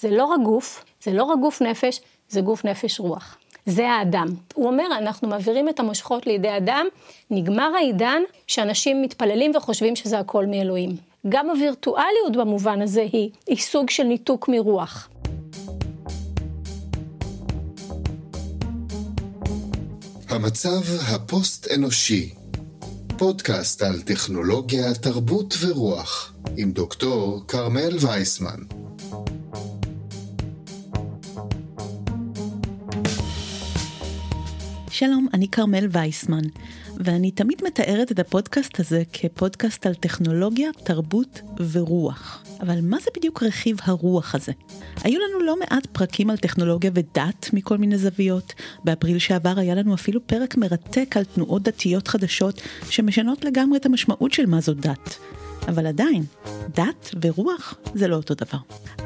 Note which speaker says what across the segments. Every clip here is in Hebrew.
Speaker 1: זה לא רק גוף, זה לא רק גוף נפש, זה גוף נפש רוח. זה האדם. הוא אומר, אנחנו מעבירים את המושכות לידי אדם, נגמר העידן שאנשים מתפללים וחושבים שזה הכל מאלוהים. גם הווירטואליות במובן הזה היא, היא סוג של ניתוק מרוח.
Speaker 2: המצב הפוסט-אנושי, פודקאסט על טכנולוגיה, תרבות ורוח, עם דוקטור כרמל וייסמן.
Speaker 3: שלום, אני כרמל וייסמן, ואני תמיד מתארת את הפודקאסט הזה כפודקאסט על טכנולוגיה, תרבות ורוח. אבל מה זה בדיוק רכיב הרוח הזה? היו לנו לא מעט פרקים על טכנולוגיה ודת מכל מיני זוויות. באפריל שעבר היה לנו אפילו פרק מרתק על תנועות דתיות חדשות שמשנות לגמרי את המשמעות של מה זו דת. אבל עדיין, דת ורוח זה לא אותו דבר.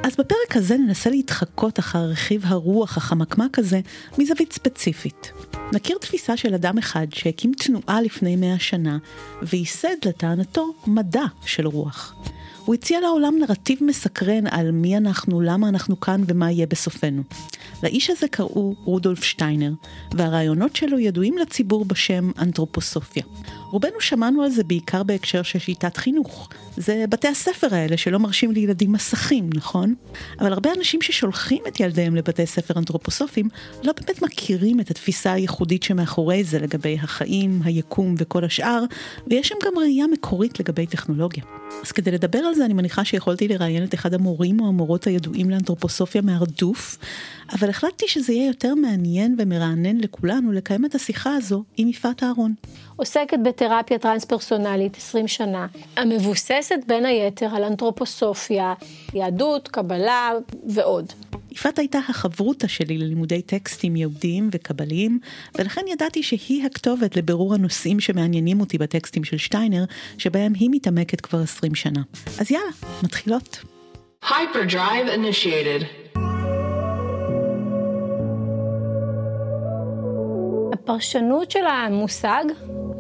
Speaker 3: אז בפרק הזה ננסה להתחקות אחר רכיב הרוח החמקמק הזה מזווית ספציפית. נכיר תפיסה של אדם אחד שהקים תנועה לפני מאה שנה וייסד לטענתו מדע של רוח. הוא הציע לעולם נרטיב מסקרן על מי אנחנו, למה אנחנו כאן ומה יהיה בסופנו. לאיש הזה קראו רודולף שטיינר, והרעיונות שלו ידועים לציבור בשם אנתרופוסופיה. רובנו שמענו על זה בעיקר בהקשר של שיטת חינוך. זה בתי הספר האלה שלא מרשים לילדים מסכים, נכון? אבל הרבה אנשים ששולחים את ילדיהם לבתי ספר אנתרופוסופיים לא באמת מכירים את התפיסה הייחודית שמאחורי זה לגבי החיים, היקום וכל השאר, ויש שם גם ראייה מקורית לגבי טכנולוגיה. אז כדי לדבר על זה אני מניחה שיכולתי לראיין את אחד המורים או המורות הידועים לאנתרופוסופיה מהרדוף, אבל החלטתי שזה יהיה יותר מעניין ומרענן לכולנו לקיים את השיחה הזו עם יפעת אהרון.
Speaker 1: עוסקת בתרפיה טרנס-פרסונלית 20 שנה, המבוססת בין היתר על אנתרופוסופיה, יהדות, קבלה ועוד.
Speaker 3: יפעת הייתה החברותא שלי ללימודי טקסטים יהודיים וקבליים, ולכן ידעתי שהיא הכתובת לבירור הנושאים שמעניינים אותי בטקסטים של שטיינר, שבהם היא מתעמקת כבר 20 שנה. אז יאללה, מתחילות. Hyperdrive initiated.
Speaker 1: הפרשנות של המושג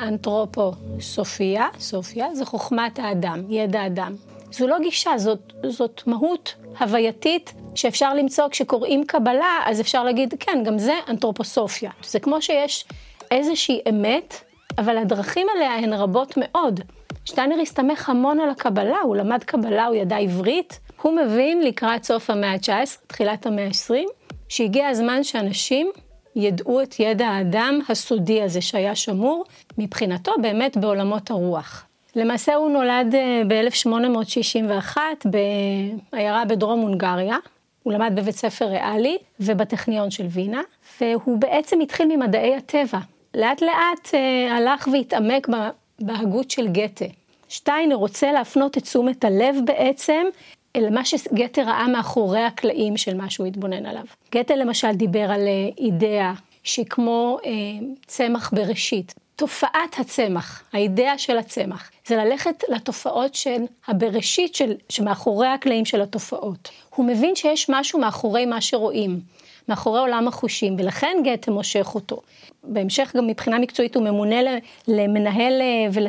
Speaker 1: אנתרופוסופיה, סופיה, זה חוכמת האדם, ידע אדם. זו לא גישה, זאת, זאת מהות הווייתית שאפשר למצוא כשקוראים קבלה, אז אפשר להגיד, כן, גם זה אנתרופוסופיה. זה כמו שיש איזושהי אמת, אבל הדרכים עליה הן רבות מאוד. שטיינר הסתמך המון על הקבלה, הוא למד קבלה, הוא ידע עברית. הוא מבין לקראת סוף המאה ה-19, תחילת המאה ה-20, שהגיע הזמן שאנשים ידעו את ידע האדם הסודי הזה שהיה שמור, מבחינתו באמת בעולמות הרוח. למעשה הוא נולד אה, ב-1861 בעיירה בדרום הונגריה. הוא למד בבית ספר ריאלי ובטכניון של וינה, והוא בעצם התחיל ממדעי הטבע. לאט לאט אה, הלך והתעמק בהגות של גתה. שטיינר רוצה להפנות את תשומת הלב בעצם אל מה שגתה ראה מאחורי הקלעים של מה שהוא התבונן עליו. גתה למשל דיבר על אה, אידאה שכמו אה, צמח בראשית. תופעת הצמח, האידאה של הצמח, זה ללכת לתופעות של הבראשית של, שמאחורי הקלעים של התופעות. הוא מבין שיש משהו מאחורי מה שרואים, מאחורי עולם החושים, ולכן גתה מושך אותו. בהמשך גם מבחינה מקצועית הוא ממונה למנהל אה,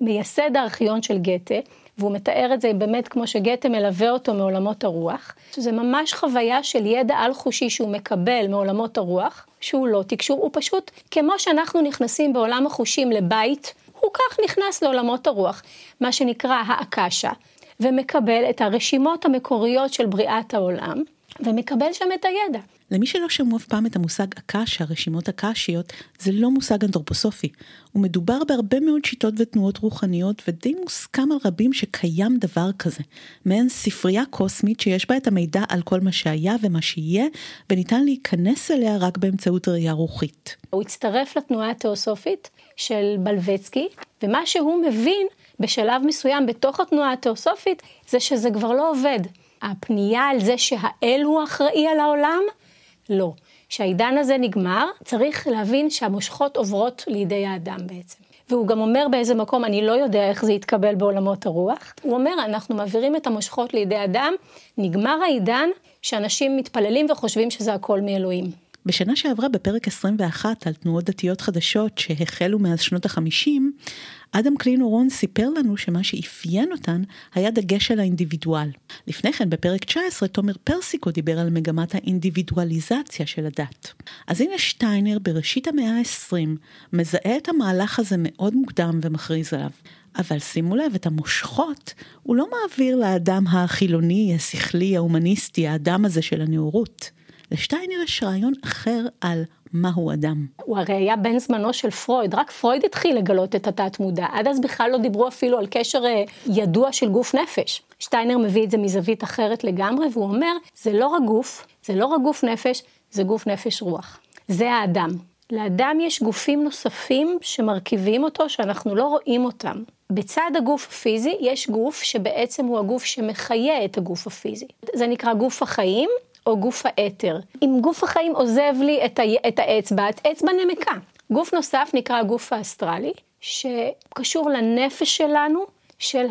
Speaker 1: ומייסד הארכיון של גתה. והוא מתאר את זה באמת כמו שגתה מלווה אותו מעולמות הרוח. זה ממש חוויה של ידע על-חושי שהוא מקבל מעולמות הרוח, שהוא לא תקשור, הוא פשוט, כמו שאנחנו נכנסים בעולם החושים לבית, הוא כך נכנס לעולמות הרוח, מה שנקרא האקשה, ומקבל את הרשימות המקוריות של בריאת העולם, ומקבל שם את הידע.
Speaker 3: למי שלא שמעו אף פעם את המושג אקשה, רשימות אקשיות, זה לא מושג אנתרופוסופי. הוא מדובר בהרבה מאוד שיטות ותנועות רוחניות, ודי מוסכם על רבים שקיים דבר כזה. מעין ספרייה קוסמית שיש בה את המידע על כל מה שהיה ומה שיהיה, וניתן להיכנס אליה רק באמצעות ראייה רוחית.
Speaker 1: הוא הצטרף לתנועה התיאוסופית של בלבצקי, ומה שהוא מבין בשלב מסוים בתוך התנועה התיאוסופית, זה שזה כבר לא עובד. הפנייה על זה שהאל הוא אחראי על העולם, לא. כשהעידן הזה נגמר, צריך להבין שהמושכות עוברות לידי האדם בעצם. והוא גם אומר באיזה מקום, אני לא יודע איך זה יתקבל בעולמות הרוח. הוא אומר, אנחנו מעבירים את המושכות לידי אדם, נגמר העידן שאנשים מתפללים וחושבים שזה הכל מאלוהים.
Speaker 3: בשנה שעברה בפרק 21 על תנועות דתיות חדשות שהחלו מאז שנות ה-50, אדם קלין אורון סיפר לנו שמה שאפיין אותן היה דגש על האינדיבידואל. לפני כן בפרק 19 תומר פרסיקו דיבר על מגמת האינדיבידואליזציה של הדת. אז הנה שטיינר בראשית המאה ה-20 מזהה את המהלך הזה מאוד מוקדם ומכריז עליו. אבל שימו לב, את המושכות הוא לא מעביר לאדם החילוני, השכלי, ההומניסטי, האדם הזה של הנאורות. לשטיינר יש רעיון אחר על מהו אדם.
Speaker 1: הוא הרי היה בן זמנו של פרויד, רק פרויד התחיל לגלות את התת מודע, עד אז בכלל לא דיברו אפילו על קשר אה, ידוע של גוף נפש. שטיינר מביא את זה מזווית אחרת לגמרי, והוא אומר, זה לא רק גוף, זה לא רק גוף נפש, זה גוף נפש רוח. זה האדם. לאדם יש גופים נוספים שמרכיבים אותו, שאנחנו לא רואים אותם. בצד הגוף הפיזי יש גוף שבעצם הוא הגוף שמחיה את הגוף הפיזי. זה נקרא גוף החיים, או גוף האתר. אם גוף החיים עוזב לי את, ה... את האצבע, את אצבע נמקה. גוף נוסף נקרא הגוף האסטרלי, שקשור לנפש שלנו, של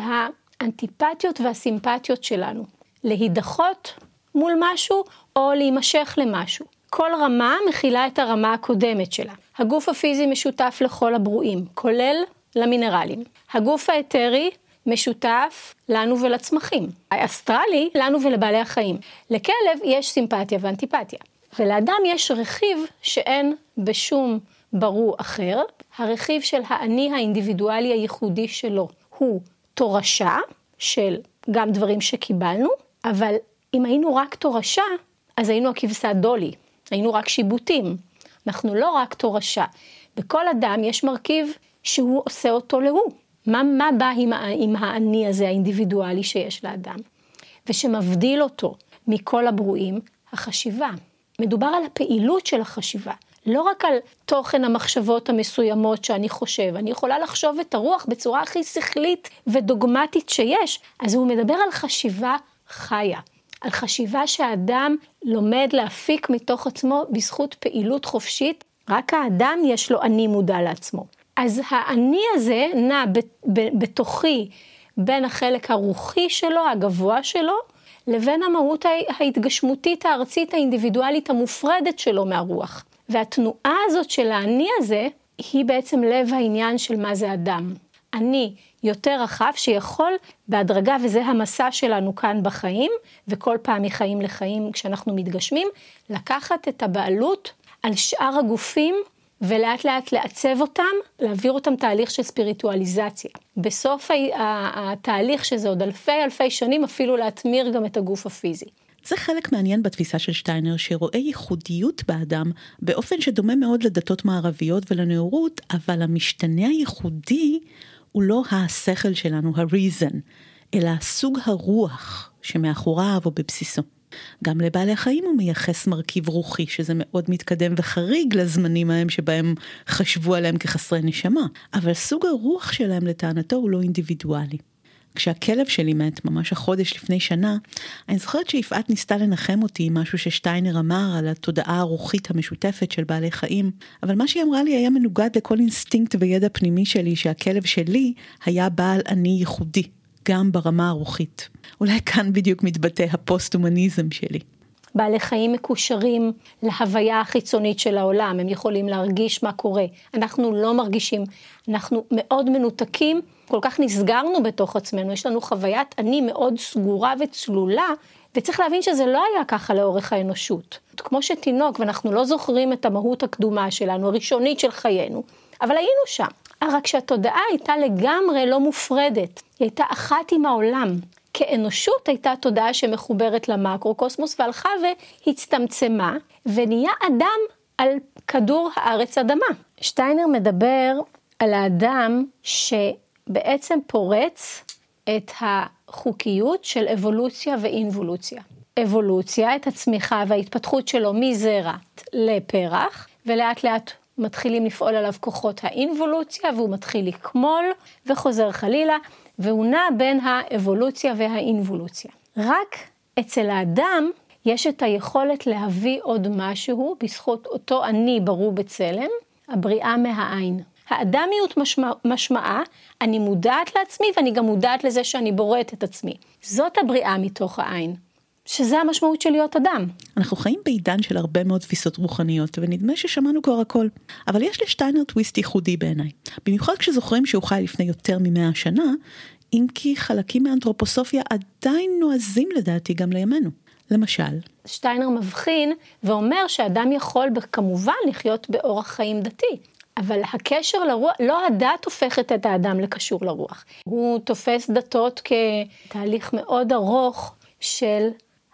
Speaker 1: האנטיפתיות והסימפתיות שלנו. להידחות מול משהו או להימשך למשהו. כל רמה מכילה את הרמה הקודמת שלה. הגוף הפיזי משותף לכל הברואים, כולל למינרלים. הגוף האתרי משותף לנו ולצמחים. האסטרלי, לנו ולבעלי החיים. לכלב יש סימפתיה ואנטיפתיה. ולאדם יש רכיב שאין בשום ברור אחר. הרכיב של האני האינדיבידואלי הייחודי שלו הוא תורשה של גם דברים שקיבלנו, אבל אם היינו רק תורשה, אז היינו הכבשה דולי, היינו רק שיבוטים. אנחנו לא רק תורשה. בכל אדם יש מרכיב שהוא עושה אותו להוא. מה, מה בא עם, עם האני הזה האינדיבידואלי שיש לאדם, ושמבדיל אותו מכל הברואים? החשיבה. מדובר על הפעילות של החשיבה, לא רק על תוכן המחשבות המסוימות שאני חושב, אני יכולה לחשוב את הרוח בצורה הכי שכלית ודוגמטית שיש, אז הוא מדבר על חשיבה חיה, על חשיבה שהאדם לומד להפיק מתוך עצמו בזכות פעילות חופשית, רק האדם יש לו אני מודע לעצמו. אז האני הזה נע בתוכי בין החלק הרוחי שלו, הגבוה שלו, לבין המהות ההתגשמותית הארצית האינדיבידואלית המופרדת שלו מהרוח. והתנועה הזאת של האני הזה, היא בעצם לב העניין של מה זה אדם. אני יותר רחב שיכול בהדרגה, וזה המסע שלנו כאן בחיים, וכל פעם מחיים לחיים כשאנחנו מתגשמים, לקחת את הבעלות על שאר הגופים ולאט לאט לעצב אותם, להעביר אותם תהליך של ספיריטואליזציה. בסוף התהליך, שזה עוד אלפי אלפי שנים, אפילו להטמיר גם את הגוף הפיזי.
Speaker 3: זה חלק מעניין בתפיסה של שטיינר, שרואה ייחודיות באדם באופן שדומה מאוד לדתות מערביות ולנאורות, אבל המשתנה הייחודי הוא לא השכל שלנו, ה-reason, אלא סוג הרוח שמאחוריו או בבסיסו. גם לבעלי החיים הוא מייחס מרכיב רוחי, שזה מאוד מתקדם וחריג לזמנים ההם שבהם חשבו עליהם כחסרי נשמה, אבל סוג הרוח שלהם לטענתו הוא לא אינדיבידואלי. כשהכלב שלי מת, ממש החודש לפני שנה, אני זוכרת שיפעת ניסתה לנחם אותי עם משהו ששטיינר אמר על התודעה הרוחית המשותפת של בעלי חיים, אבל מה שהיא אמרה לי היה מנוגד לכל אינסטינקט וידע פנימי שלי שהכלב שלי היה בעל אני ייחודי, גם ברמה הרוחנית. אולי כאן בדיוק מתבטא הפוסט-הומניזם שלי.
Speaker 1: בעלי חיים מקושרים להוויה החיצונית של העולם, הם יכולים להרגיש מה קורה. אנחנו לא מרגישים, אנחנו מאוד מנותקים, כל כך נסגרנו בתוך עצמנו, יש לנו חוויית אני מאוד סגורה וצלולה, וצריך להבין שזה לא היה ככה לאורך האנושות. כמו שתינוק, ואנחנו לא זוכרים את המהות הקדומה שלנו, הראשונית של חיינו, אבל היינו שם. רק שהתודעה הייתה לגמרי לא מופרדת, היא הייתה אחת עם העולם. כאנושות הייתה תודעה שמחוברת למקרו-קוסמוס והלכה והצטמצמה, ונהיה אדם על כדור הארץ אדמה. שטיינר מדבר על האדם שבעצם פורץ את החוקיות של אבולוציה ואינבולוציה. אבולוציה, את הצמיחה וההתפתחות שלו מזרע לפרח, ולאט לאט מתחילים לפעול עליו כוחות האינבולוציה, והוא מתחיל לקמול וחוזר חלילה, והוא נע בין האבולוציה והאינבולוציה. רק אצל האדם יש את היכולת להביא עוד משהו בזכות אותו אני ברור בצלם, הבריאה מהעין. האדמיות משמע, משמעה, אני מודעת לעצמי ואני גם מודעת לזה שאני בוראת את עצמי. זאת הבריאה מתוך העין, שזה המשמעות של להיות אדם.
Speaker 3: אנחנו חיים בעידן של הרבה מאוד תפיסות רוחניות, ונדמה ששמענו כבר הכל. אבל יש לשטיינר טוויסט ייחודי בעיניי. במיוחד כשזוכרים שהוא חי לפני יותר ממאה שנה, אם כי חלקים מהאנתרופוסופיה עדיין נועזים לדעתי גם לימינו. למשל,
Speaker 1: שטיינר מבחין ואומר שאדם יכול כמובן לחיות באורח חיים דתי, אבל הקשר לרוח, לא הדת הופכת את האדם לקשור לרוח. הוא תופס דתות כתהליך מאוד ארוך של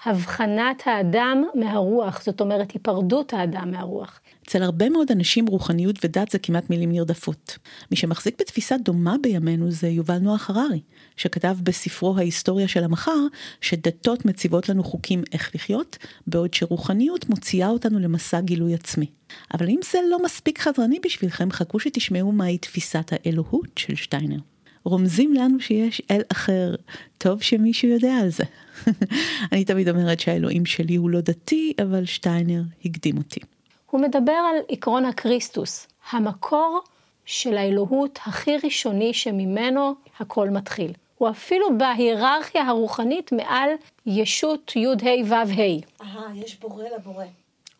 Speaker 1: הבחנת האדם מהרוח, זאת אומרת היפרדות האדם מהרוח.
Speaker 3: אצל הרבה מאוד אנשים רוחניות ודת זה כמעט מילים נרדפות. מי שמחזיק בתפיסה דומה בימינו זה יובל נוח הררי, שכתב בספרו ההיסטוריה של המחר, שדתות מציבות לנו חוקים איך לחיות, בעוד שרוחניות מוציאה אותנו למסע גילוי עצמי. אבל אם זה לא מספיק חדרני בשבילכם, חכו שתשמעו מהי תפיסת האלוהות של שטיינר. רומזים לנו שיש אל אחר, טוב שמישהו יודע על זה. אני תמיד אומרת שהאלוהים שלי הוא לא דתי, אבל שטיינר הקדים אותי.
Speaker 1: הוא מדבר על עקרון הקריסטוס, המקור של האלוהות הכי ראשוני שממנו הכל מתחיל. הוא אפילו בהיררכיה הרוחנית מעל ישות י"ה ו"ה.
Speaker 4: אהה, יש בורא לבורא.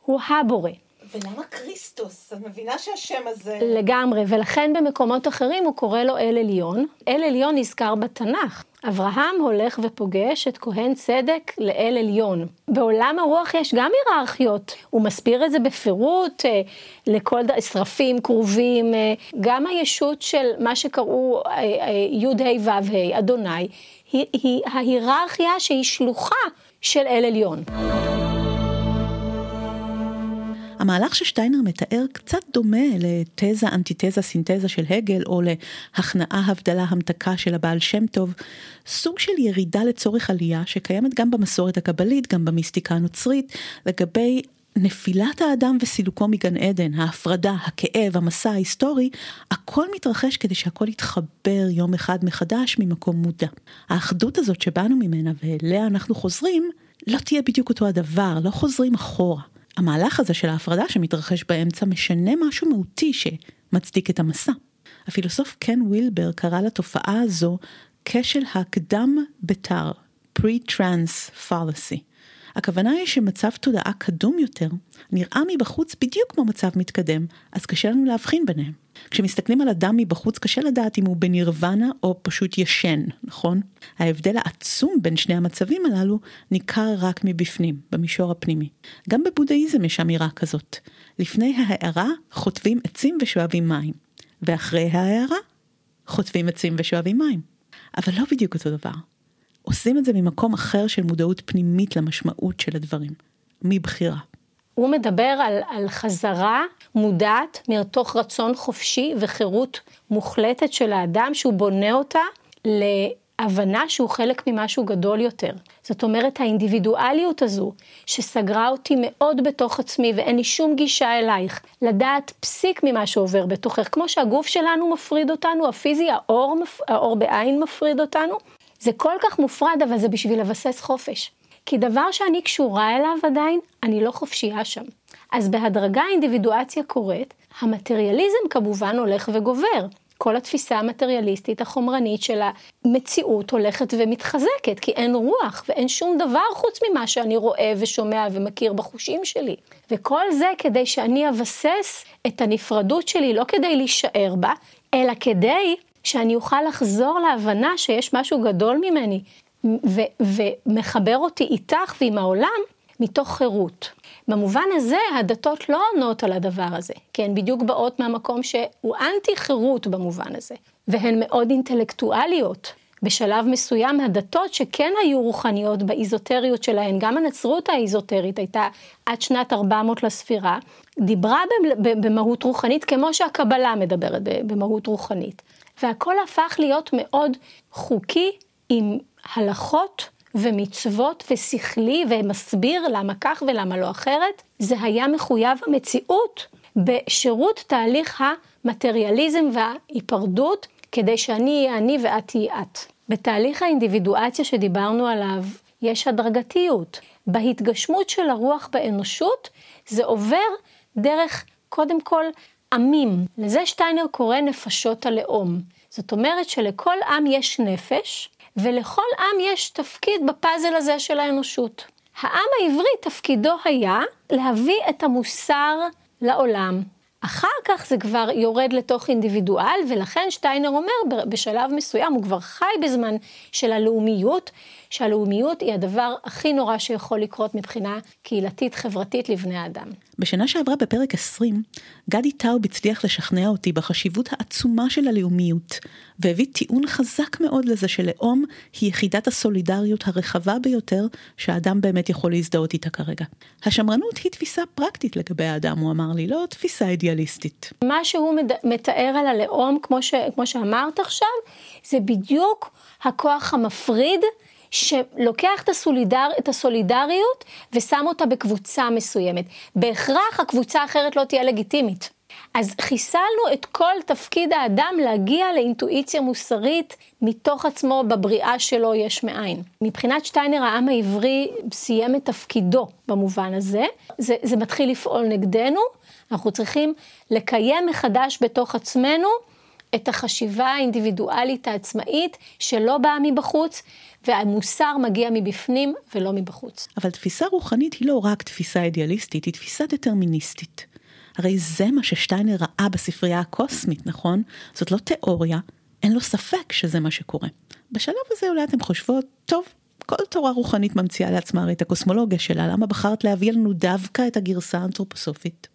Speaker 1: הוא הבורא.
Speaker 4: ולמה כריסטוס? את מבינה שהשם הזה...
Speaker 1: לגמרי, ולכן במקומות אחרים הוא קורא לו אל עליון. אל עליון נזכר בתנ"ך. אברהם הולך ופוגש את כהן צדק לאל עליון. בעולם הרוח יש גם היררכיות, הוא מסביר את זה בפירוט אה, לכל שרפים כרובים, אה, גם הישות של מה שקראו אה, י"ה ו"ה, אדוני, היא, היא ההיררכיה שהיא שלוחה של אל עליון.
Speaker 3: המהלך ששטיינר מתאר קצת דומה לתזה, אנטיתזה, סינתזה של הגל, או להכנעה, הבדלה, המתקה של הבעל שם טוב, סוג של ירידה לצורך עלייה שקיימת גם במסורת הקבלית, גם במיסטיקה הנוצרית, לגבי נפילת האדם וסילוקו מגן עדן, ההפרדה, הכאב, המסע ההיסטורי, הכל מתרחש כדי שהכל יתחבר יום אחד מחדש ממקום מודע. האחדות הזאת שבאנו ממנה ואליה אנחנו חוזרים, לא תהיה בדיוק אותו הדבר, לא חוזרים אחורה. המהלך הזה של ההפרדה שמתרחש באמצע משנה משהו מהותי שמצדיק את המסע. הפילוסוף קן וילבר קרא לתופעה הזו כשל הקדם בתר, pre-trans fallacy. הכוונה היא שמצב תודעה קדום יותר נראה מבחוץ בדיוק כמו מצב מתקדם, אז קשה לנו להבחין ביניהם. כשמסתכלים על אדם מבחוץ קשה לדעת אם הוא בנירוונה או פשוט ישן, נכון? ההבדל העצום בין שני המצבים הללו ניכר רק מבפנים, במישור הפנימי. גם בבודהיזם יש אמירה כזאת. לפני ההערה חוטבים עצים ושואבים מים, ואחרי ההערה חוטבים עצים ושואבים מים. אבל לא בדיוק אותו דבר. עושים את זה ממקום אחר של מודעות פנימית למשמעות של הדברים, מבחירה.
Speaker 1: הוא מדבר על, על חזרה מודעת מתוך רצון חופשי וחירות מוחלטת של האדם, שהוא בונה אותה להבנה שהוא חלק ממשהו גדול יותר. זאת אומרת, האינדיבידואליות הזו, שסגרה אותי מאוד בתוך עצמי ואין לי שום גישה אלייך, לדעת פסיק ממה שעובר בתוכך, כמו שהגוף שלנו מפריד אותנו, הפיזי, האור, האור בעין מפריד אותנו, זה כל כך מופרד, אבל זה בשביל לבסס חופש. כי דבר שאני קשורה אליו עדיין, אני לא חופשייה שם. אז בהדרגה האינדיבידואציה קורית, המטריאליזם כמובן הולך וגובר. כל התפיסה המטריאליסטית החומרנית של המציאות הולכת ומתחזקת, כי אין רוח ואין שום דבר חוץ ממה שאני רואה ושומע ומכיר בחושים שלי. וכל זה כדי שאני אבסס את הנפרדות שלי, לא כדי להישאר בה, אלא כדי שאני אוכל לחזור להבנה שיש משהו גדול ממני ו- ומחבר אותי איתך ועם העולם מתוך חירות. במובן הזה הדתות לא עונות על הדבר הזה, כי הן בדיוק באות מהמקום שהוא אנטי חירות במובן הזה, והן מאוד אינטלקטואליות. בשלב מסוים הדתות שכן היו רוחניות באיזוטריות שלהן, גם הנצרות האיזוטרית הייתה עד שנת 400 לספירה, דיברה במהות רוחנית כמו שהקבלה מדברת במהות רוחנית. והכל הפך להיות מאוד חוקי עם הלכות ומצוות ושכלי ומסביר למה כך ולמה לא אחרת. זה היה מחויב המציאות בשירות תהליך המטריאליזם וההיפרדות, כדי שאני אהיה אני ואת תהיי את. בתהליך האינדיבידואציה שדיברנו עליו, יש הדרגתיות. בהתגשמות של הרוח באנושות, זה עובר דרך, קודם כל, עמים. לזה שטיינר קורא נפשות הלאום. זאת אומרת שלכל עם יש נפש, ולכל עם יש תפקיד בפאזל הזה של האנושות. העם העברי תפקידו היה להביא את המוסר לעולם. אחר כך זה כבר יורד לתוך אינדיבידואל, ולכן שטיינר אומר בשלב מסוים, הוא כבר חי בזמן של הלאומיות, שהלאומיות היא הדבר הכי נורא שיכול לקרות מבחינה קהילתית חברתית לבני האדם.
Speaker 3: בשנה שעברה בפרק 20, גדי טאוב הצליח לשכנע אותי בחשיבות העצומה של הלאומיות, והביא טיעון חזק מאוד לזה שלאום היא יחידת הסולידריות הרחבה ביותר שהאדם באמת יכול להזדהות איתה כרגע. השמרנות היא תפיסה פרקטית לגבי האדם, הוא אמר לי, לא תפיסה אידיאליסטית.
Speaker 1: מה שהוא מתאר על הלאום, כמו, ש, כמו שאמרת עכשיו, זה בדיוק הכוח המפריד שלוקח את, הסולידר, את הסולידריות ושם אותה בקבוצה מסוימת. בהכרח הקבוצה האחרת לא תהיה לגיטימית. אז חיסלנו את כל תפקיד האדם להגיע לאינטואיציה מוסרית מתוך עצמו בבריאה שלו יש מאין. מבחינת שטיינר העם העברי סיים את תפקידו במובן הזה, זה, זה מתחיל לפעול נגדנו, אנחנו צריכים לקיים מחדש בתוך עצמנו את החשיבה האינדיבידואלית העצמאית שלא באה מבחוץ, והמוסר מגיע מבפנים ולא מבחוץ.
Speaker 3: אבל תפיסה רוחנית היא לא רק תפיסה אידיאליסטית, היא תפיסה דטרמיניסטית. הרי זה מה ששטיינר ראה בספרייה הקוסמית, נכון? זאת לא תיאוריה, אין לו ספק שזה מה שקורה. בשלב הזה אולי אתם חושבות, טוב, כל תורה רוחנית ממציאה לעצמה הרי את הקוסמולוגיה שלה, למה בחרת להביא לנו דווקא את הגרסה האנתרופוסופית?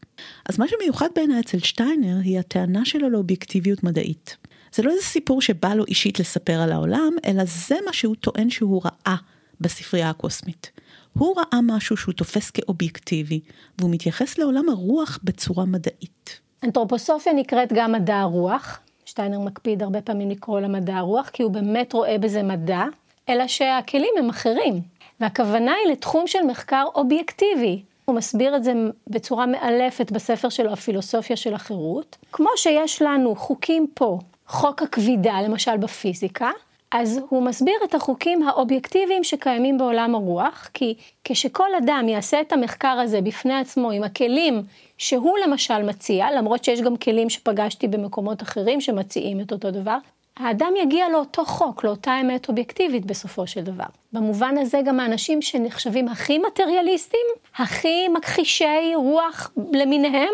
Speaker 3: אז מה שמיוחד בעיניי אצל שטיינר היא הטענה שלו לאובייקטיביות מדעית. זה לא איזה סיפור שבא לו אישית לספר על העולם, אלא זה מה שהוא טוען שהוא ראה בספרייה הקוסמית. הוא ראה משהו שהוא תופס כאובייקטיבי, והוא מתייחס לעולם הרוח בצורה מדעית.
Speaker 1: אנתרופוסופיה נקראת גם מדע הרוח. שטיינר מקפיד הרבה פעמים לקרוא לה מדע הרוח, כי הוא באמת רואה בזה מדע, אלא שהכלים הם אחרים. והכוונה היא לתחום של מחקר אובייקטיבי, הוא מסביר את זה בצורה מאלפת בספר שלו, הפילוסופיה של החירות. כמו שיש לנו חוקים פה, חוק הכבידה, למשל בפיזיקה, אז הוא מסביר את החוקים האובייקטיביים שקיימים בעולם הרוח, כי כשכל אדם יעשה את המחקר הזה בפני עצמו עם הכלים שהוא למשל מציע, למרות שיש גם כלים שפגשתי במקומות אחרים שמציעים את אותו דבר, האדם יגיע לאותו חוק, לאותה אמת אובייקטיבית בסופו של דבר. במובן הזה גם האנשים שנחשבים הכי מטריאליסטים, הכי מכחישי רוח למיניהם,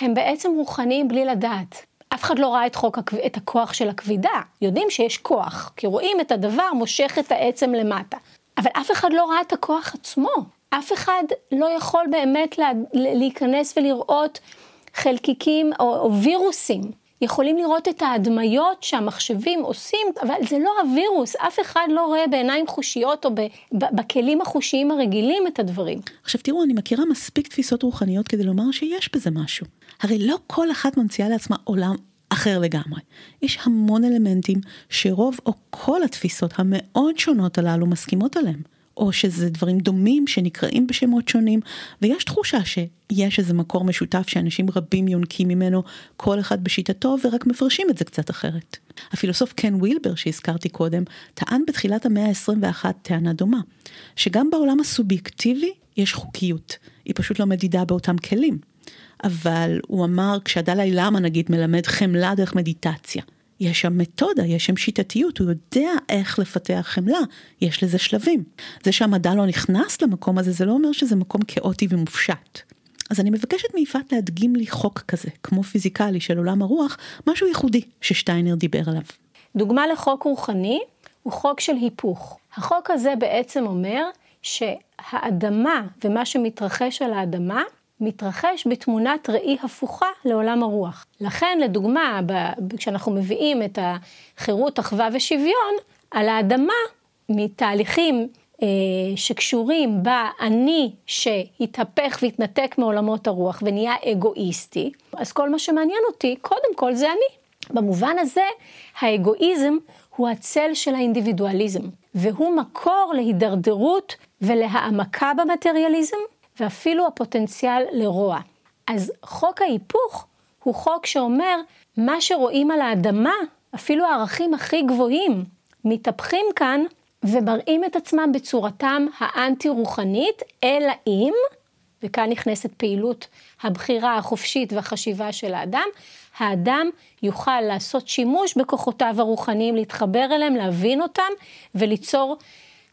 Speaker 1: הם בעצם רוחניים בלי לדעת. אף אחד לא ראה את, חוק, את הכוח של הכבידה. יודעים שיש כוח, כי רואים את הדבר מושך את העצם למטה. אבל אף אחד לא ראה את הכוח עצמו. אף אחד לא יכול באמת לה, להיכנס ולראות חלקיקים או, או וירוסים יכולים לראות את ההדמיות שהמחשבים עושים, אבל זה לא הווירוס, אף אחד לא רואה בעיניים חושיות או בכלים החושיים הרגילים את הדברים.
Speaker 3: עכשיו תראו, אני מכירה מספיק תפיסות רוחניות כדי לומר שיש בזה משהו. הרי לא כל אחת ממציאה לעצמה עולם אחר לגמרי. יש המון אלמנטים שרוב או כל התפיסות המאוד שונות הללו מסכימות עליהם. או שזה דברים דומים שנקראים בשמות שונים, ויש תחושה שיש איזה מקור משותף שאנשים רבים יונקים ממנו, כל אחד בשיטתו, ורק מפרשים את זה קצת אחרת. הפילוסוף קן וילבר שהזכרתי קודם, טען בתחילת המאה ה-21 טענה דומה, שגם בעולם הסובייקטיבי יש חוקיות, היא פשוט לא מדידה באותם כלים. אבל הוא אמר, כשהדלאי למה נגיד מלמד חמלה דרך מדיטציה, יש שם מתודה, יש שם שיטתיות, הוא יודע איך לפתח חמלה, יש לזה שלבים. זה שהמדע לא נכנס למקום הזה, זה לא אומר שזה מקום כאוטי ומופשט. אז אני מבקשת מיפעת להדגים לי חוק כזה, כמו פיזיקלי של עולם הרוח, משהו ייחודי ששטיינר דיבר עליו.
Speaker 1: דוגמה לחוק רוחני הוא חוק של היפוך. החוק הזה בעצם אומר שהאדמה ומה שמתרחש על האדמה מתרחש בתמונת ראי הפוכה לעולם הרוח. לכן, לדוגמה, כשאנחנו מביאים את החירות, אחווה ושוויון, על האדמה, מתהליכים אה, שקשורים באני שהתהפך והתנתק מעולמות הרוח ונהיה אגואיסטי, אז כל מה שמעניין אותי, קודם כל זה אני. במובן הזה, האגואיזם הוא הצל של האינדיבידואליזם, והוא מקור להידרדרות ולהעמקה במטריאליזם, ואפילו הפוטנציאל לרוע. אז חוק ההיפוך הוא חוק שאומר, מה שרואים על האדמה, אפילו הערכים הכי גבוהים, מתהפכים כאן ומראים את עצמם בצורתם האנטי-רוחנית, אלא אם, וכאן נכנסת פעילות הבחירה החופשית והחשיבה של האדם, האדם יוכל לעשות שימוש בכוחותיו הרוחניים, להתחבר אליהם, להבין אותם וליצור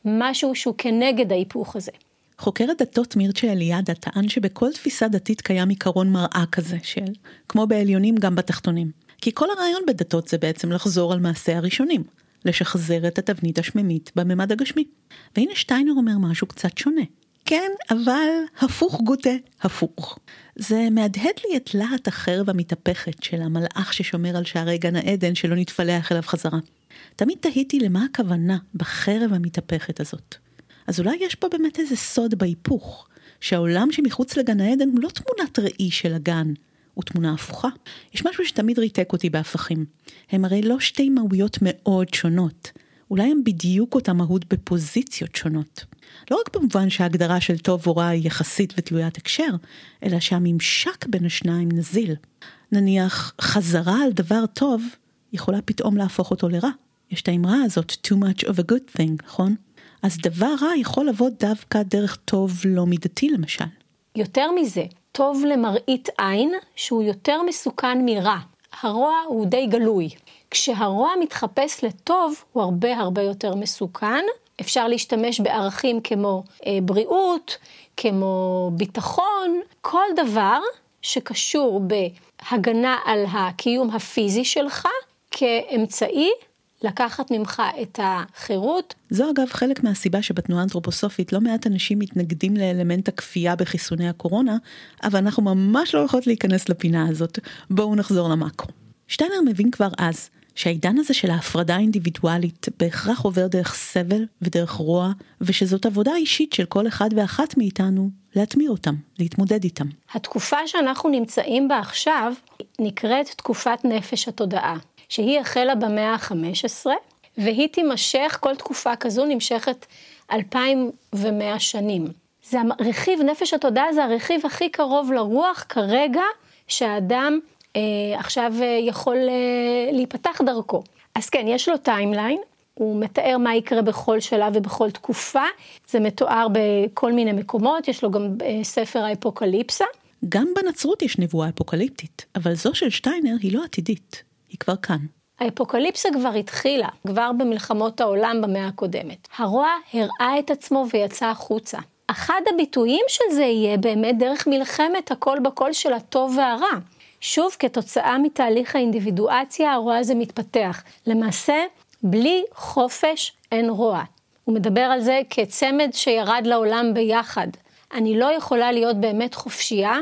Speaker 1: משהו שהוא כנגד ההיפוך הזה.
Speaker 3: חוקר הדתות מירצ'ה אליאדה טען שבכל תפיסה דתית קיים עיקרון מראה כזה של, כמו בעליונים גם בתחתונים. כי כל הרעיון בדתות זה בעצם לחזור על מעשה הראשונים, לשחזר את התבנית השממית בממד הגשמי. והנה שטיינר אומר משהו קצת שונה. כן, אבל הפוך גוטה, הפוך. זה מהדהד לי את להט החרב המתהפכת של המלאך ששומר על שערי גן העדן שלא נתפלח אליו חזרה. תמיד תהיתי למה הכוונה בחרב המתהפכת הזאת. אז אולי יש פה באמת איזה סוד בהיפוך, שהעולם שמחוץ לגן העדן הוא לא תמונת ראי של הגן, הוא תמונה הפוכה. יש משהו שתמיד ריתק אותי בהפכים. הם הרי לא שתי מהויות מאוד שונות. אולי הם בדיוק אותה מהות בפוזיציות שונות. לא רק במובן שההגדרה של טוב או רע היא יחסית ותלוית הקשר, אלא שהממשק בין השניים נזיל. נניח, חזרה על דבר טוב יכולה פתאום להפוך אותו לרע. יש את האמרה הזאת, too much of a good thing, נכון? אז דבר רע יכול לבוא דווקא דרך טוב לא מידתי למשל.
Speaker 1: יותר מזה, טוב למראית עין, שהוא יותר מסוכן מרע. הרוע הוא די גלוי. כשהרוע מתחפש לטוב, הוא הרבה הרבה יותר מסוכן. אפשר להשתמש בערכים כמו אה, בריאות, כמו ביטחון, כל דבר שקשור בהגנה על הקיום הפיזי שלך כאמצעי לקחת ממך את החירות.
Speaker 3: זו אגב חלק מהסיבה שבתנועה האנתרופוסופית לא מעט אנשים מתנגדים לאלמנט הכפייה בחיסוני הקורונה, אבל אנחנו ממש לא יכולות להיכנס לפינה הזאת. בואו נחזור למאקרו. שטיינר מבין כבר אז שהעידן הזה של ההפרדה האינדיבידואלית בהכרח עובר דרך סבל ודרך רוע, ושזאת עבודה אישית של כל אחד ואחת מאיתנו להטמיר אותם, להתמודד איתם.
Speaker 1: התקופה שאנחנו נמצאים בה עכשיו נקראת תקופת נפש התודעה. שהיא החלה במאה ה-15, והיא תימשך, כל תקופה כזו נמשכת 2,100 שנים. זה רכיב, נפש התודעה זה הרכיב הכי קרוב לרוח כרגע שהאדם אה, עכשיו אה, יכול אה, להיפתח דרכו. אז כן, יש לו timeline, הוא מתאר מה יקרה בכל שלב ובכל תקופה, זה מתואר בכל מיני מקומות, יש לו גם אה, ספר האפוקליפסה.
Speaker 3: גם בנצרות יש נבואה אפוקליפטית, אבל זו של שטיינר היא לא עתידית. היא כבר כאן.
Speaker 1: האפוקליפסה כבר התחילה, כבר במלחמות העולם במאה הקודמת. הרוע הראה את עצמו ויצא החוצה. אחד הביטויים של זה יהיה באמת דרך מלחמת הכל בכל של הטוב והרע. שוב, כתוצאה מתהליך האינדיבידואציה, הרוע הזה מתפתח. למעשה, בלי חופש אין רוע. הוא מדבר על זה כצמד שירד לעולם ביחד. אני לא יכולה להיות באמת חופשייה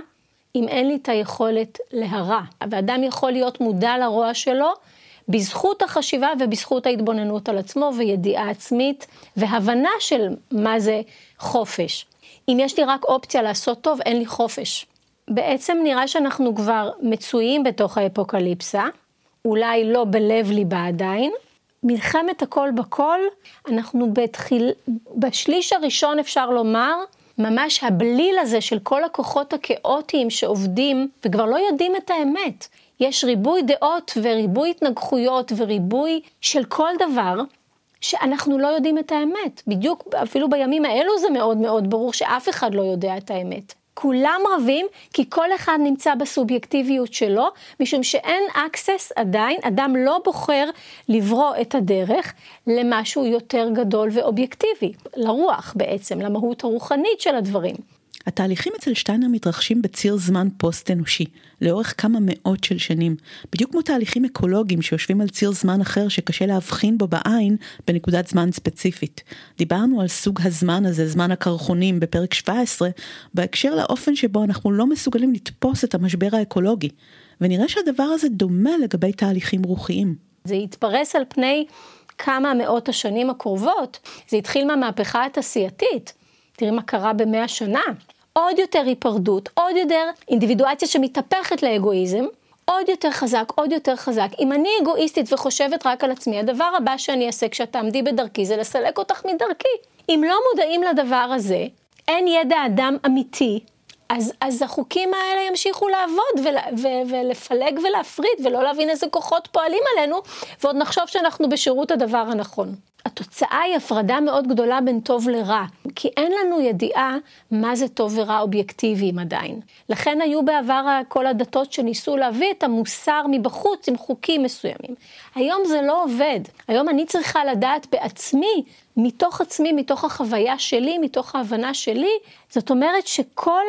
Speaker 1: אם אין לי את היכולת להרע. ואדם יכול להיות מודע לרוע שלו בזכות החשיבה ובזכות ההתבוננות על עצמו וידיעה עצמית והבנה של מה זה חופש. אם יש לי רק אופציה לעשות טוב, אין לי חופש. בעצם נראה שאנחנו כבר מצויים בתוך האפוקליפסה, אולי לא בלב ליבה עדיין. מלחמת הכל בכל, אנחנו בתחיל, בשליש הראשון אפשר לומר, ממש הבליל הזה של כל הכוחות הכאוטיים שעובדים וכבר לא יודעים את האמת. יש ריבוי דעות וריבוי התנגחויות וריבוי של כל דבר שאנחנו לא יודעים את האמת. בדיוק אפילו בימים האלו זה מאוד מאוד ברור שאף אחד לא יודע את האמת. כולם רבים כי כל אחד נמצא בסובייקטיביות שלו, משום שאין access עדיין, אדם לא בוחר לברוא את הדרך למשהו יותר גדול ואובייקטיבי, לרוח בעצם, למהות הרוחנית של הדברים.
Speaker 3: התהליכים אצל שטיינר מתרחשים בציר זמן פוסט-אנושי, לאורך כמה מאות של שנים, בדיוק כמו תהליכים אקולוגיים שיושבים על ציר זמן אחר שקשה להבחין בו בעין בנקודת זמן ספציפית. דיברנו על סוג הזמן הזה, זמן הקרחונים, בפרק 17, בהקשר לאופן שבו אנחנו לא מסוגלים לתפוס את המשבר האקולוגי, ונראה שהדבר הזה דומה לגבי תהליכים רוחיים.
Speaker 1: זה יתפרס על פני כמה מאות השנים הקרובות, זה התחיל מהמהפכה התעשייתית. תראי מה קרה במאה שנה. עוד יותר היפרדות, עוד יותר אינדיבידואציה שמתהפכת לאגואיזם, עוד יותר חזק, עוד יותר חזק. אם אני אגואיסטית וחושבת רק על עצמי, הדבר הבא שאני אעשה כשתעמדי בדרכי זה לסלק אותך מדרכי. אם לא מודעים לדבר הזה, אין ידע אדם אמיתי, אז, אז החוקים האלה ימשיכו לעבוד ול, ו, ולפלג ולהפריד ולא להבין איזה כוחות פועלים עלינו, ועוד נחשוב שאנחנו בשירות הדבר הנכון. התוצאה היא הפרדה מאוד גדולה בין טוב לרע, כי אין לנו ידיעה מה זה טוב ורע אובייקטיביים עדיין. לכן היו בעבר כל הדתות שניסו להביא את המוסר מבחוץ עם חוקים מסוימים. היום זה לא עובד. היום אני צריכה לדעת בעצמי, מתוך עצמי, מתוך החוויה שלי, מתוך ההבנה שלי, זאת אומרת שכל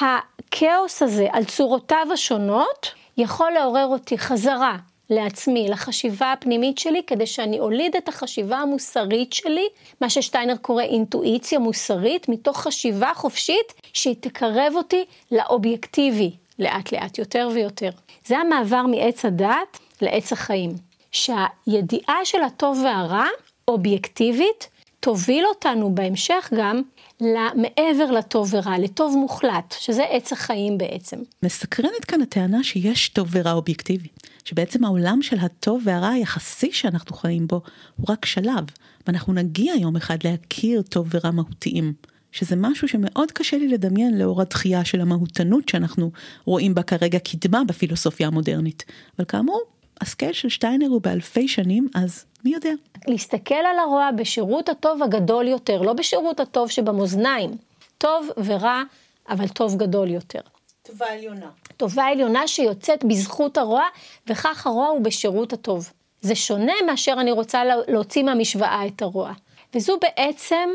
Speaker 1: הכאוס הזה על צורותיו השונות, יכול לעורר אותי חזרה לעצמי, לחשיבה הפנימית שלי, כדי שאני אוליד את החשיבה המוסרית שלי, מה ששטיינר קורא אינטואיציה מוסרית, מתוך חשיבה חופשית שהיא תקרב אותי לאובייקטיבי, לאט לאט, יותר ויותר. זה המעבר מעץ הדת לעץ החיים. שהידיעה של הטוב והרע, אובייקטיבית, תוביל אותנו בהמשך גם למעבר לטוב ורע, לטוב מוחלט, שזה עץ החיים בעצם.
Speaker 3: מסקרנת כאן הטענה שיש טוב ורע אובייקטיבי, שבעצם העולם של הטוב והרע היחסי שאנחנו חיים בו הוא רק שלב, ואנחנו נגיע יום אחד להכיר טוב ורע מהותיים. שזה משהו שמאוד קשה לי לדמיין לאור הדחייה של המהותנות שאנחנו רואים בה כרגע קדמה בפילוסופיה המודרנית. אבל כאמור, הסקייל של שטיינר הוא באלפי שנים, אז מי יודע?
Speaker 1: להסתכל על הרוע בשירות הטוב הגדול יותר, לא בשירות הטוב שבמאזניים. טוב ורע, אבל טוב גדול יותר.
Speaker 4: טובה עליונה.
Speaker 1: טובה עליונה שיוצאת בזכות הרוע, וכך הרוע הוא בשירות הטוב. זה שונה מאשר אני רוצה להוציא מהמשוואה את הרוע. וזו בעצם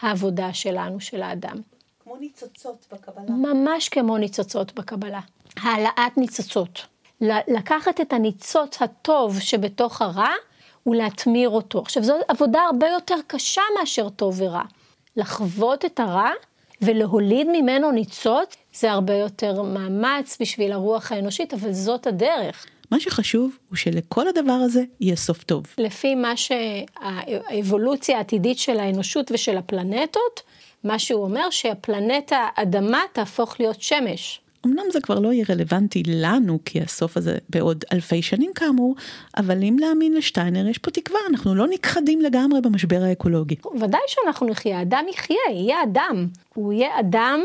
Speaker 1: העבודה שלנו, של האדם.
Speaker 4: כמו ניצוצות בקבלה.
Speaker 1: ממש כמו ניצוצות בקבלה. העלאת ניצוצות. לקחת את הניצוץ הטוב שבתוך הרע ולהטמיר אותו. עכשיו, זו עבודה הרבה יותר קשה מאשר טוב ורע. לחוות את הרע ולהוליד ממנו ניצוץ, זה הרבה יותר מאמץ בשביל הרוח האנושית, אבל זאת הדרך.
Speaker 3: מה שחשוב הוא שלכל הדבר הזה יהיה סוף טוב.
Speaker 1: לפי מה שהאבולוציה העתידית של האנושות ושל הפלנטות, מה שהוא אומר שהפלנטה אדמה תהפוך להיות שמש.
Speaker 3: אמנם זה כבר לא יהיה רלוונטי לנו, כי הסוף הזה בעוד אלפי שנים כאמור, אבל אם להאמין לשטיינר, יש פה תקווה, אנחנו לא נכחדים לגמרי במשבר האקולוגי.
Speaker 1: ודאי שאנחנו נחיה, אדם יחיה, יהיה אדם. הוא יהיה אדם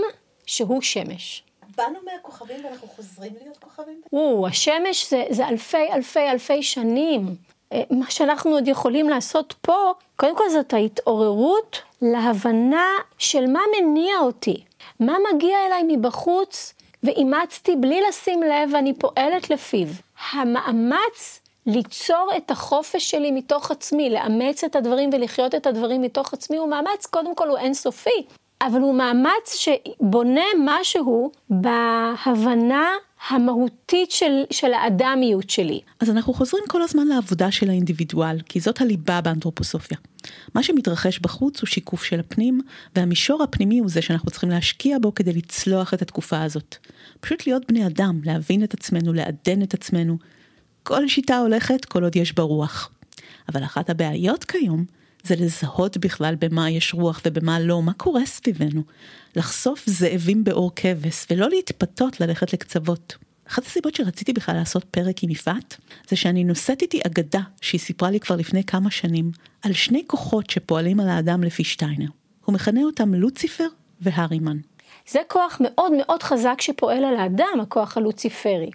Speaker 1: שהוא שמש.
Speaker 4: באנו מהכוכבים ואנחנו חוזרים להיות כוכבים?
Speaker 1: או, השמש זה, זה אלפי אלפי אלפי שנים. אה, מה שאנחנו עוד יכולים לעשות פה, קודם כל זאת ההתעוררות להבנה של מה מניע אותי. מה מגיע אליי מבחוץ ואימצתי בלי לשים לב ואני פועלת לפיו. המאמץ ליצור את החופש שלי מתוך עצמי, לאמץ את הדברים ולחיות את הדברים מתוך עצמי, הוא מאמץ, קודם כל הוא אינסופי, אבל הוא מאמץ שבונה משהו בהבנה המהותית של, של האדמיות שלי.
Speaker 3: אז אנחנו חוזרים כל הזמן לעבודה של האינדיבידואל, כי זאת הליבה באנתרופוסופיה. מה שמתרחש בחוץ הוא שיקוף של הפנים, והמישור הפנימי הוא זה שאנחנו צריכים להשקיע בו כדי לצלוח את התקופה הזאת. פשוט להיות בני אדם, להבין את עצמנו, לעדן את עצמנו. כל שיטה הולכת כל עוד יש בה רוח. אבל אחת הבעיות כיום זה לזהות בכלל במה יש רוח ובמה לא, מה קורה סביבנו. לחשוף זאבים באור כבש ולא להתפתות ללכת לקצוות. אחת הסיבות שרציתי בכלל לעשות פרק עם יפעת, זה שאני נושאת איתי אגדה שהיא סיפרה לי כבר לפני כמה שנים, על שני כוחות שפועלים על האדם לפי שטיינר. הוא מכנה אותם לוציפר והרימן.
Speaker 1: זה כוח מאוד מאוד חזק שפועל על האדם, הכוח הלוציפרי.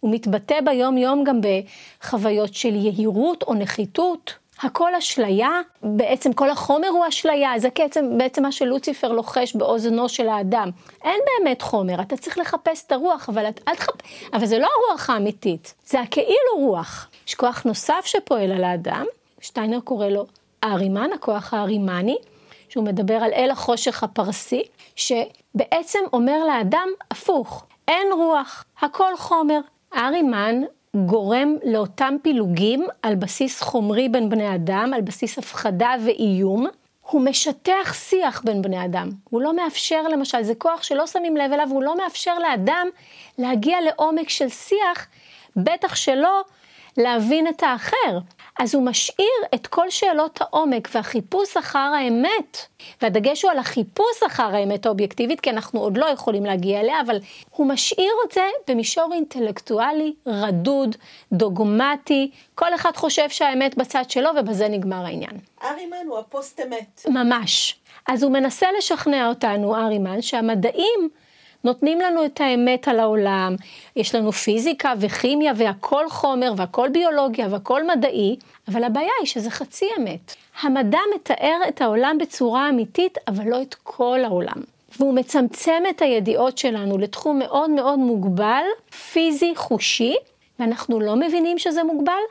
Speaker 1: הוא מתבטא ביום יום גם בחוויות של יהירות או נחיתות. הכל אשליה, בעצם כל החומר הוא אשליה, זה בעצם, בעצם מה שלוציפר לוחש באוזנו של האדם. אין באמת חומר, אתה צריך לחפש את הרוח, אבל, את, אל תחפ... אבל זה לא הרוח האמיתית, זה הכאילו רוח. יש כוח נוסף שפועל על האדם, שטיינר קורא לו ארימן, הכוח הארימני, שהוא מדבר על אל החושך הפרסי, שבעצם אומר לאדם הפוך, אין רוח, הכל חומר. ארימן גורם לאותם פילוגים על בסיס חומרי בין בני אדם, על בסיס הפחדה ואיום. הוא משטח שיח בין בני אדם. הוא לא מאפשר, למשל, זה כוח שלא שמים לב אליו, הוא לא מאפשר לאדם להגיע לעומק של שיח, בטח שלא להבין את האחר. אז הוא משאיר את כל שאלות העומק והחיפוש אחר האמת, והדגש הוא על החיפוש אחר האמת האובייקטיבית, כי אנחנו עוד לא יכולים להגיע אליה, אבל הוא משאיר את זה במישור אינטלקטואלי, רדוד, דוגמטי, כל אחד חושב שהאמת בצד שלו, ובזה נגמר העניין.
Speaker 4: ארימן הוא הפוסט אמת.
Speaker 1: ממש. אז הוא מנסה לשכנע אותנו, ארימן, שהמדעים נותנים לנו את האמת על העולם, יש לנו פיזיקה וכימיה והכל חומר והכל ביולוגיה והכל מדעי, אבל הבעיה היא שזה חצי אמת. המדע מתאר את העולם בצורה אמיתית, אבל לא את כל העולם. והוא מצמצם את הידיעות שלנו לתחום מאוד מאוד מוגבל, פיזי, חושי, ואנחנו לא מבינים שזה מוגבל,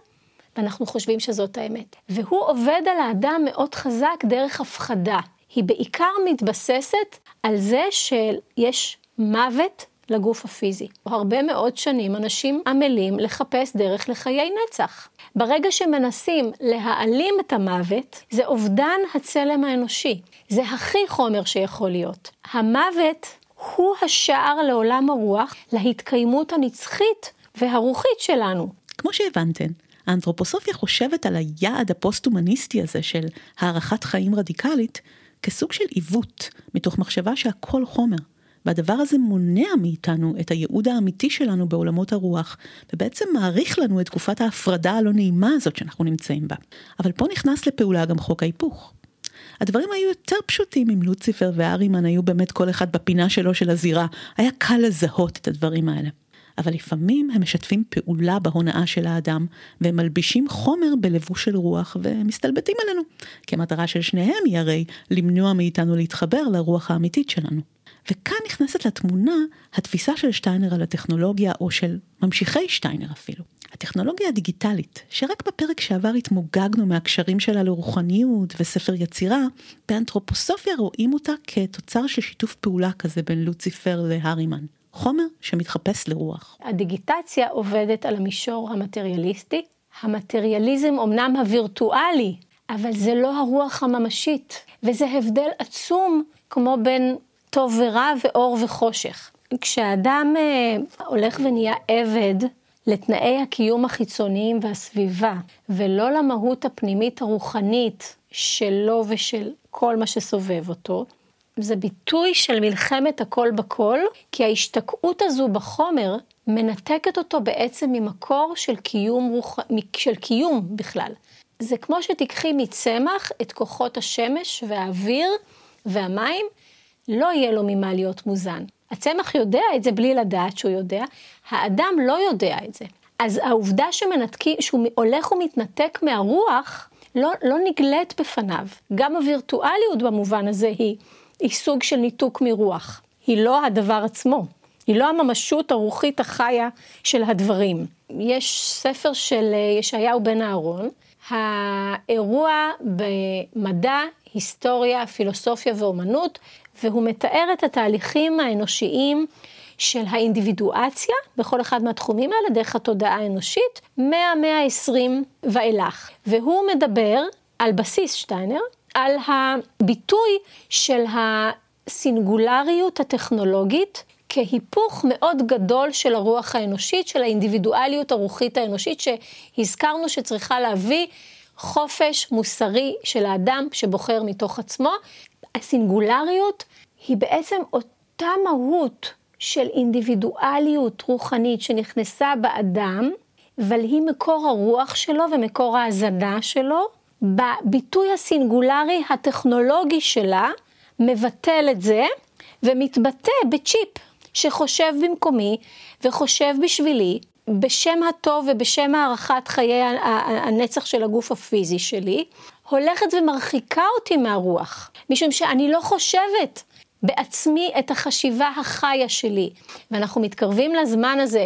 Speaker 1: ואנחנו חושבים שזאת האמת. והוא עובד על האדם מאוד חזק דרך הפחדה. היא בעיקר מתבססת על זה שיש מוות לגוף הפיזי. הרבה מאוד שנים אנשים עמלים לחפש דרך לחיי נצח. ברגע שמנסים להעלים את המוות, זה אובדן הצלם האנושי. זה הכי חומר שיכול להיות. המוות הוא השער לעולם הרוח, להתקיימות הנצחית והרוחית שלנו.
Speaker 3: כמו שהבנתן, האנתרופוסופיה חושבת על היעד הפוסט-הומניסטי הזה של הארכת חיים רדיקלית כסוג של עיוות, מתוך מחשבה שהכל חומר. והדבר הזה מונע מאיתנו את הייעוד האמיתי שלנו בעולמות הרוח, ובעצם מעריך לנו את תקופת ההפרדה הלא נעימה הזאת שאנחנו נמצאים בה. אבל פה נכנס לפעולה גם חוק ההיפוך. הדברים היו יותר פשוטים אם לוציפר וארימן היו באמת כל אחד בפינה שלו של הזירה, היה קל לזהות את הדברים האלה. אבל לפעמים הם משתפים פעולה בהונאה של האדם, והם מלבישים חומר בלבוש של רוח ומסתלבטים עלינו. כי המטרה של שניהם היא הרי למנוע מאיתנו להתחבר לרוח האמיתית שלנו. וכאן נכנסת לתמונה התפיסה של שטיינר על הטכנולוגיה, או של ממשיכי שטיינר אפילו. הטכנולוגיה הדיגיטלית, שרק בפרק שעבר התמוגגנו מהקשרים שלה לרוחניות וספר יצירה, באנתרופוסופיה רואים אותה כתוצר של שיתוף פעולה כזה בין לוציפר להרימן. חומר שמתחפש לרוח.
Speaker 1: הדיגיטציה עובדת על המישור המטריאליסטי. המטריאליזם אמנם הווירטואלי, אבל זה לא הרוח הממשית, וזה הבדל עצום כמו בין טוב ורע ואור וחושך. כשאדם אה, הולך ונהיה עבד לתנאי הקיום החיצוניים והסביבה, ולא למהות הפנימית הרוחנית שלו ושל כל מה שסובב אותו, זה ביטוי של מלחמת הכל בכל, כי ההשתקעות הזו בחומר מנתקת אותו בעצם ממקור של קיום, רוח... של קיום בכלל. זה כמו שתיקחי מצמח את כוחות השמש והאוויר והמים, לא יהיה לו ממה להיות מוזן. הצמח יודע את זה בלי לדעת שהוא יודע, האדם לא יודע את זה. אז העובדה שמנתקים, שהוא הולך ומתנתק מהרוח, לא, לא נגלית בפניו. גם הווירטואליות במובן הזה היא היא סוג של ניתוק מרוח. היא לא הדבר עצמו. היא לא הממשות הרוחית החיה של הדברים. יש ספר של אה, ישעיהו בן אהרון, האירוע במדע, היסטוריה, פילוסופיה ואומנות, והוא מתאר את התהליכים האנושיים של האינדיבידואציה בכל אחד מהתחומים האלה, דרך התודעה האנושית, מהמאה ה-20 ואילך. והוא מדבר על בסיס שטיינר, על הביטוי של הסינגולריות הטכנולוגית כהיפוך מאוד גדול של הרוח האנושית, של האינדיבידואליות הרוחית האנושית, שהזכרנו שצריכה להביא חופש מוסרי של האדם שבוחר מתוך עצמו. הסינגולריות היא בעצם אותה מהות של אינדיבידואליות רוחנית שנכנסה באדם, אבל היא מקור הרוח שלו ומקור ההזנה שלו, בביטוי הסינגולרי הטכנולוגי שלה, מבטל את זה ומתבטא בצ'יפ שחושב במקומי וחושב בשבילי, בשם הטוב ובשם הארכת חיי הנצח של הגוף הפיזי שלי, הולכת ומרחיקה אותי מהרוח, משום שאני לא חושבת בעצמי את החשיבה החיה שלי. ואנחנו מתקרבים לזמן הזה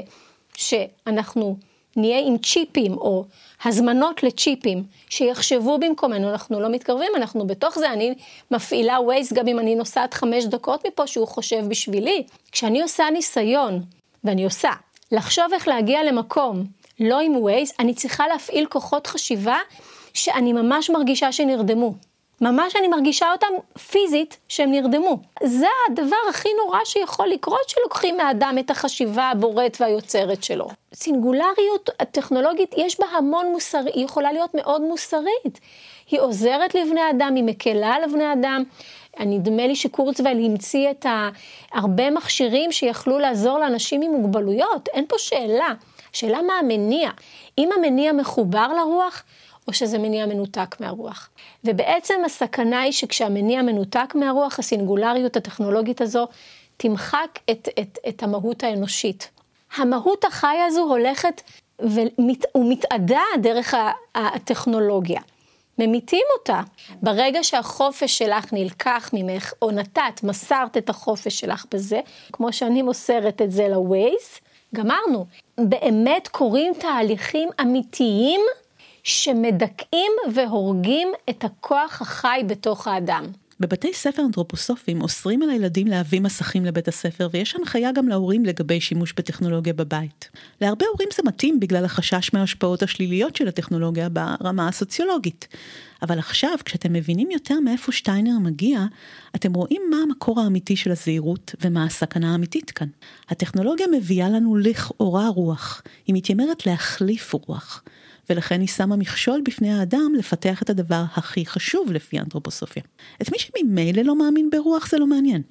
Speaker 1: שאנחנו נהיה עם צ'יפים או הזמנות לצ'יפים שיחשבו במקומנו, אנחנו לא מתקרבים, אנחנו בתוך זה, אני מפעילה ווייז גם אם אני נוסעת חמש דקות מפה שהוא חושב בשבילי. כשאני עושה ניסיון, ואני עושה, לחשוב איך להגיע למקום לא עם ווייז, אני צריכה להפעיל כוחות חשיבה שאני ממש מרגישה שנרדמו. ממש אני מרגישה אותם פיזית שהם נרדמו. זה הדבר הכי נורא שיכול לקרות שלוקחים מהאדם את החשיבה הבורט והיוצרת שלו. סינגולריות הטכנולוגית יש בה המון מוסר, היא יכולה להיות מאוד מוסרית. היא עוזרת לבני אדם, היא מקלה על בני אדם. נדמה לי שקורצווייל המציא את הרבה מכשירים שיכלו לעזור לאנשים עם מוגבלויות, אין פה שאלה. שאלה מה המניע. אם המניע מחובר לרוח, או שזה מניע מנותק מהרוח. ובעצם הסכנה היא שכשהמניע מנותק מהרוח, הסינגולריות הטכנולוגית הזו תמחק את, את, את המהות האנושית. המהות החיה הזו הולכת ומת, ומתאדה דרך הטכנולוגיה. ממיתים אותה. ברגע שהחופש שלך נלקח ממך, או נתת, מסרת את החופש שלך בזה, כמו שאני מוסרת את זה ל-Waze, גמרנו. באמת קורים תהליכים אמיתיים שמדכאים והורגים את הכוח החי בתוך האדם.
Speaker 3: בבתי ספר אנתרופוסופיים אוסרים על הילדים להביא מסכים לבית הספר ויש הנחיה גם להורים לגבי שימוש בטכנולוגיה בבית. להרבה הורים זה מתאים בגלל החשש מההשפעות השליליות של הטכנולוגיה ברמה הסוציולוגית. אבל עכשיו, כשאתם מבינים יותר מאיפה שטיינר מגיע, אתם רואים מה המקור האמיתי של הזהירות ומה הסכנה האמיתית כאן. הטכנולוגיה מביאה לנו לכאורה רוח, היא מתיימרת להחליף רוח. ולכן היא שמה מכשול בפני האדם לפתח את הדבר הכי חשוב לפי האנתרופוסופיה. את מי שממילא לא מאמין ברוח זה לא מעניין.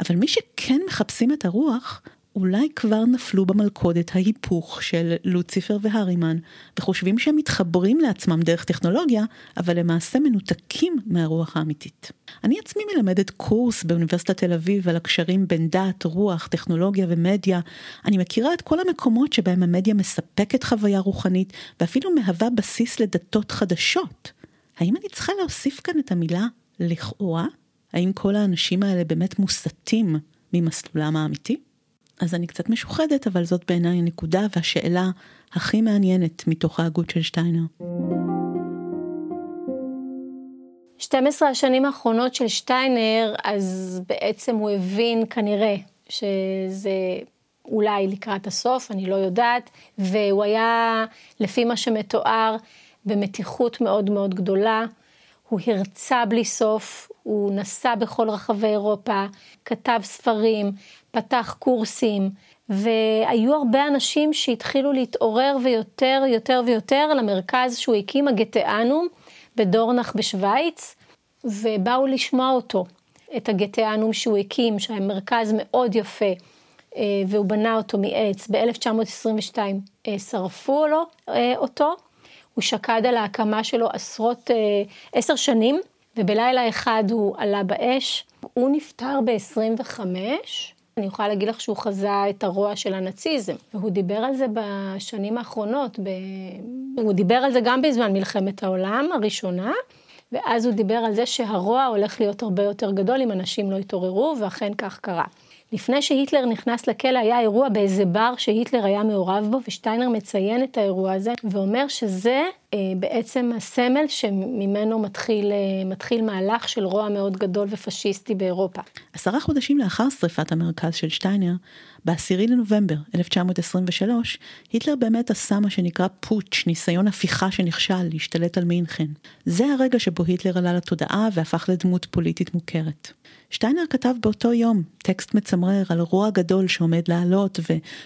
Speaker 3: אבל מי שכן מחפשים את הרוח, אולי כבר נפלו במלכודת ההיפוך של לוציפר והרימן, וחושבים שהם מתחברים לעצמם דרך טכנולוגיה, אבל למעשה מנותקים מהרוח האמיתית. אני עצמי מלמדת קורס באוניברסיטת תל אביב על הקשרים בין דת, רוח, טכנולוגיה ומדיה. אני מכירה את כל המקומות שבהם המדיה מספקת חוויה רוחנית, ואפילו מהווה בסיס לדתות חדשות. האם אני צריכה להוסיף כאן את המילה לכאורה? האם כל האנשים האלה באמת מוסטים ממסלולם האמיתי? אז אני קצת משוחדת, אבל זאת בעיניי הנקודה והשאלה הכי מעניינת מתוך ההגות של שטיינר.
Speaker 1: 12 השנים האחרונות של שטיינר, אז בעצם הוא הבין כנראה שזה אולי לקראת הסוף, אני לא יודעת, והוא היה, לפי מה שמתואר, במתיחות מאוד מאוד גדולה. הוא הרצה בלי סוף, הוא נסע בכל רחבי אירופה, כתב ספרים, פתח קורסים, והיו הרבה אנשים שהתחילו להתעורר ויותר, יותר ויותר למרכז שהוא הקים, הגטאנום, בדורנח בשוויץ, ובאו לשמוע אותו, את הגטאנום שהוא הקים, שהיה מרכז מאוד יפה, אה, והוא בנה אותו מעץ. ב-1922 אה, שרפו לו אה, אותו, הוא שקד על ההקמה שלו עשרות, עשר שנים, ובלילה אחד הוא עלה באש. הוא נפטר ב-25, אני יכולה להגיד לך שהוא חזה את הרוע של הנאציזם, והוא דיבר על זה בשנים האחרונות, ב... הוא דיבר על זה גם בזמן מלחמת העולם הראשונה, ואז הוא דיבר על זה שהרוע הולך להיות הרבה יותר גדול אם אנשים לא יתעוררו, ואכן כך קרה. לפני שהיטלר נכנס לכלא היה אירוע באיזה בר שהיטלר היה מעורב בו, ושטיינר מציין את האירוע הזה, ואומר שזה בעצם הסמל שממנו מתחיל, אה, מתחיל מהלך של רוע מאוד גדול ופשיסטי באירופה.
Speaker 3: עשרה חודשים לאחר שריפת המרכז של שטיינר, ב-10 לנובמבר 1923, היטלר באמת עשה מה שנקרא פוטש, ניסיון הפיכה שנכשל להשתלט על מינכן. זה הרגע שבו היטלר עלה לתודעה והפך לדמות פוליטית מוכרת. שטיינר כתב באותו יום טקסט מצמרר על רוע גדול שעומד לעלות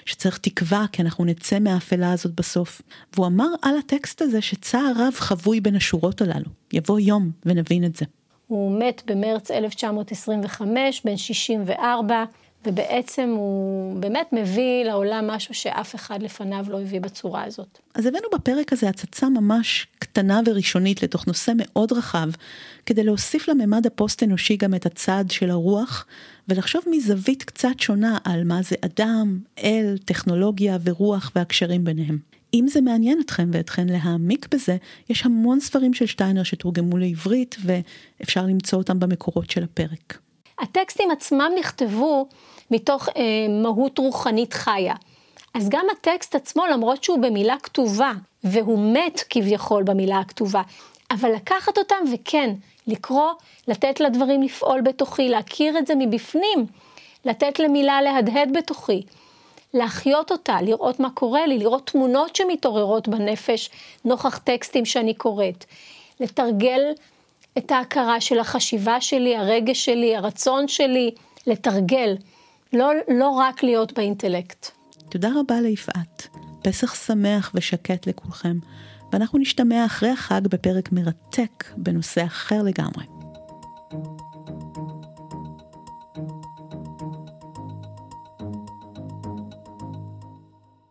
Speaker 3: ושצריך תקווה כי אנחנו נצא מהאפלה הזאת בסוף. והוא אמר על הטקסט הזה שצער רב חבוי בין השורות הללו. יבוא יום ונבין את זה.
Speaker 1: הוא מת במרץ 1925, בן 64, ובעצם הוא באמת מביא לעולם משהו שאף אחד לפניו לא הביא בצורה הזאת.
Speaker 3: אז הבאנו בפרק הזה הצצה ממש קטנה וראשונית לתוך נושא מאוד רחב, כדי להוסיף לממד הפוסט-אנושי גם את הצד של הרוח, ולחשוב מזווית קצת שונה על מה זה אדם, אל, טכנולוגיה ורוח והקשרים ביניהם. אם זה מעניין אתכם ואתכן להעמיק בזה, יש המון ספרים של שטיינר שתורגמו לעברית ואפשר למצוא אותם במקורות של הפרק.
Speaker 1: הטקסטים עצמם נכתבו מתוך אה, מהות רוחנית חיה. אז גם הטקסט עצמו, למרות שהוא במילה כתובה, והוא מת כביכול במילה הכתובה, אבל לקחת אותם וכן, לקרוא, לתת לדברים לפעול בתוכי, להכיר את זה מבפנים, לתת למילה להדהד בתוכי, להחיות אותה, לראות מה קורה לי, לראות תמונות שמתעוררות בנפש נוכח טקסטים שאני קוראת, לתרגל את ההכרה של החשיבה שלי, הרגש שלי, הרצון שלי, לתרגל, לא, לא רק להיות באינטלקט.
Speaker 3: תודה רבה ליפעת. פסח שמח ושקט לכולכם, ואנחנו נשתמע אחרי החג בפרק מרתק בנושא אחר לגמרי.